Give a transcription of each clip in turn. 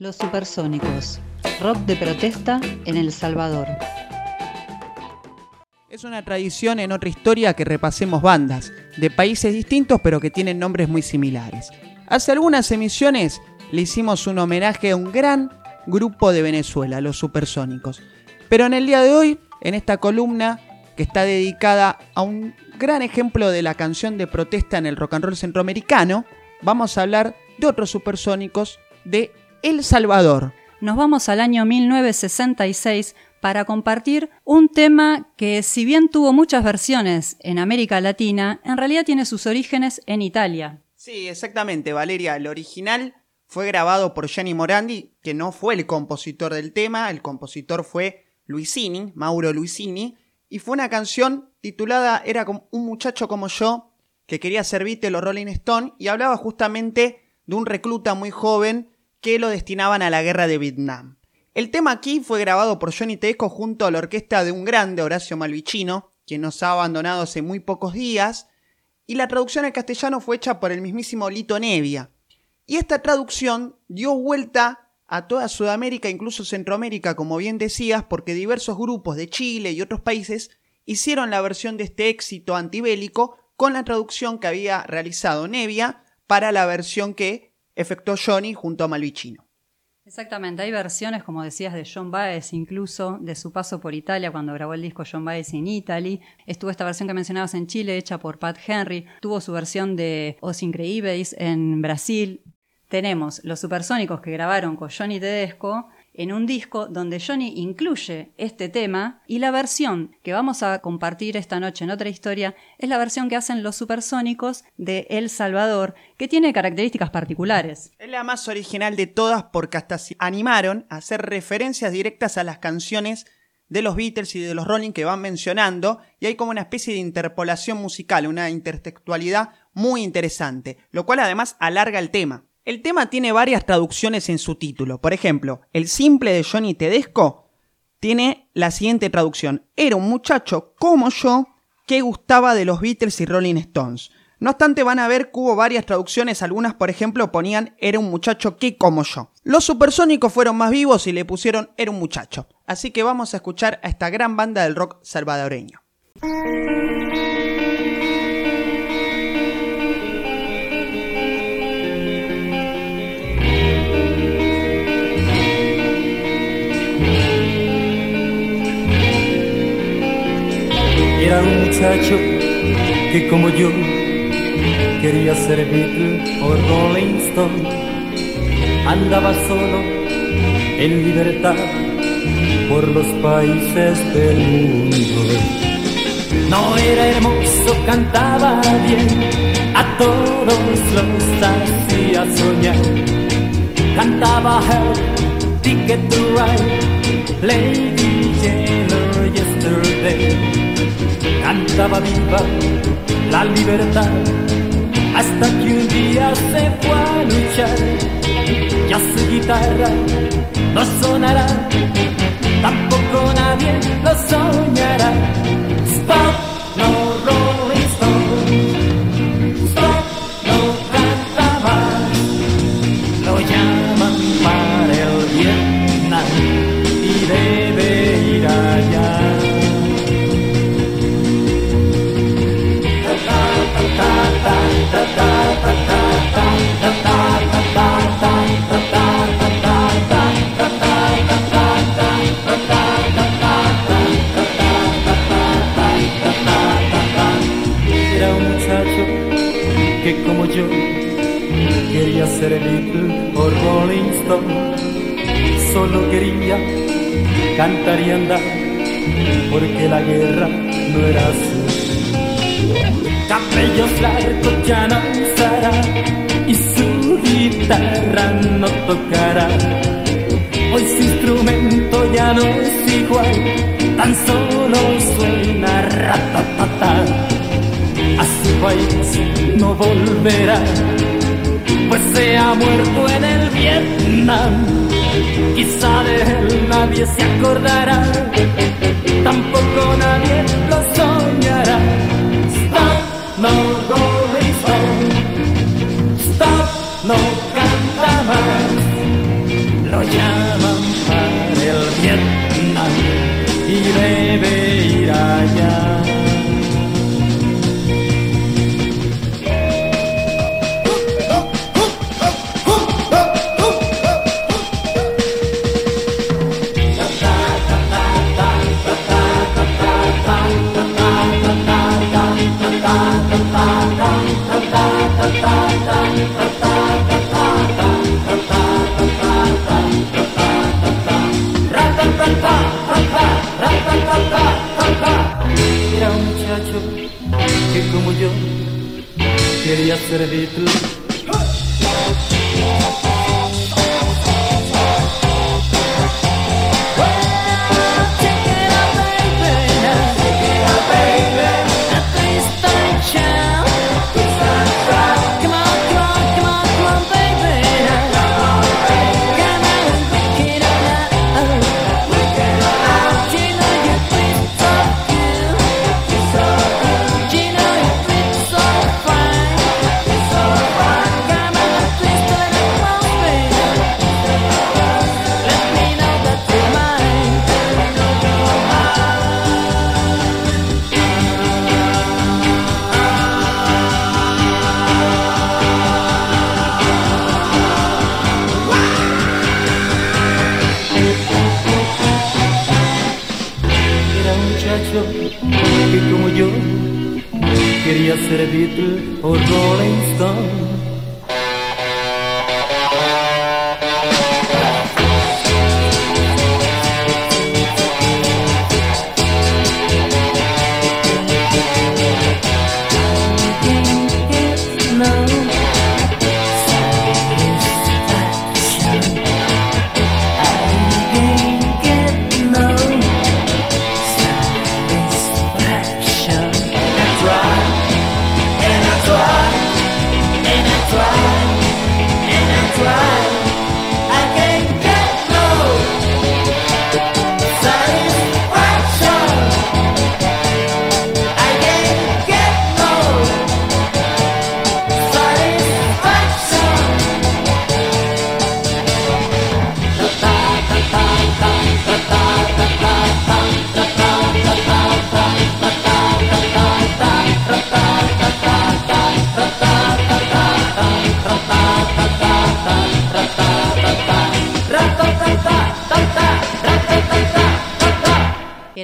Los Supersónicos, rock de protesta en El Salvador. Es una tradición en otra historia que repasemos bandas de países distintos pero que tienen nombres muy similares. Hace algunas emisiones le hicimos un homenaje a un gran grupo de Venezuela, los Supersónicos. Pero en el día de hoy, en esta columna que está dedicada a un gran ejemplo de la canción de protesta en el rock and roll centroamericano, vamos a hablar de otros supersónicos de El Salvador. Nos vamos al año 1966 para compartir un tema que si bien tuvo muchas versiones en América Latina, en realidad tiene sus orígenes en Italia. Sí, exactamente, Valeria. El original fue grabado por Gianni Morandi, que no fue el compositor del tema, el compositor fue Luisini, Mauro Luisini, y fue una canción titulada Era como un muchacho como yo que quería ser Beatle los Rolling Stone y hablaba justamente de un recluta muy joven que lo destinaban a la guerra de Vietnam. El tema aquí fue grabado por Johnny Tedesco junto a la orquesta de un grande Horacio Malvicino, quien nos ha abandonado hace muy pocos días, y la traducción al castellano fue hecha por el mismísimo Lito Nevia. Y esta traducción dio vuelta a toda Sudamérica, incluso Centroamérica, como bien decías, porque diversos grupos de Chile y otros países hicieron la versión de este éxito antibélico con la traducción que había realizado Nevia para la versión que efectuó Johnny junto a Malvicino. Exactamente, hay versiones, como decías, de John Baez, incluso de su paso por Italia, cuando grabó el disco John Baez in Italy. Estuvo esta versión que mencionabas en Chile, hecha por Pat Henry. Tuvo su versión de Os Increíbles en Brasil tenemos los supersónicos que grabaron con Johnny Tedesco en un disco donde Johnny incluye este tema y la versión que vamos a compartir esta noche en otra historia es la versión que hacen los supersónicos de El Salvador, que tiene características particulares. Es la más original de todas porque hasta se animaron a hacer referencias directas a las canciones de los Beatles y de los Rolling que van mencionando y hay como una especie de interpolación musical, una intertextualidad muy interesante, lo cual además alarga el tema. El tema tiene varias traducciones en su título. Por ejemplo, el simple de Johnny Tedesco tiene la siguiente traducción. Era un muchacho como yo que gustaba de los Beatles y Rolling Stones. No obstante, van a ver que hubo varias traducciones, algunas por ejemplo ponían era un muchacho que como yo. Los supersónicos fueron más vivos y le pusieron era un muchacho. Así que vamos a escuchar a esta gran banda del rock salvadoreño. Muchacho que como yo quería ser Beatle o Rolling Stone. Andaba solo en libertad por los países del mundo. No era hermoso, cantaba bien, a todos los hacía soñar. Cantaba Help, Ticket to Ride, Lady Yellow Yesterday cantaba viva la libertad hasta que un día se fue a luchar. Ya su guitarra no sonará, tampoco nadie lo soñará. Stop, no ser Beatle o Rolling Stone. Solo quería cantar y andar, porque la guerra no era su. Cabellos largos ya no usará y su guitarra no tocará. Hoy su instrumento ya no es igual, tan solo suena ratatata. A su país no volverá pues se ha muerto en el Vietnam. Quizá de él nadie se acordará, tampoco nadie lo soñará. No como yo. Quería ser muchacho que como yo quería ser Beatle o Rolling Stone.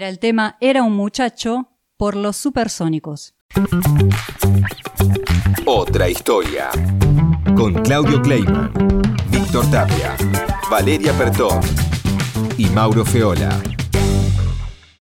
El tema Era un muchacho por los supersónicos. Otra historia. Con Claudio Kleiman, Víctor Tapia, Valeria Pertón y Mauro Feola.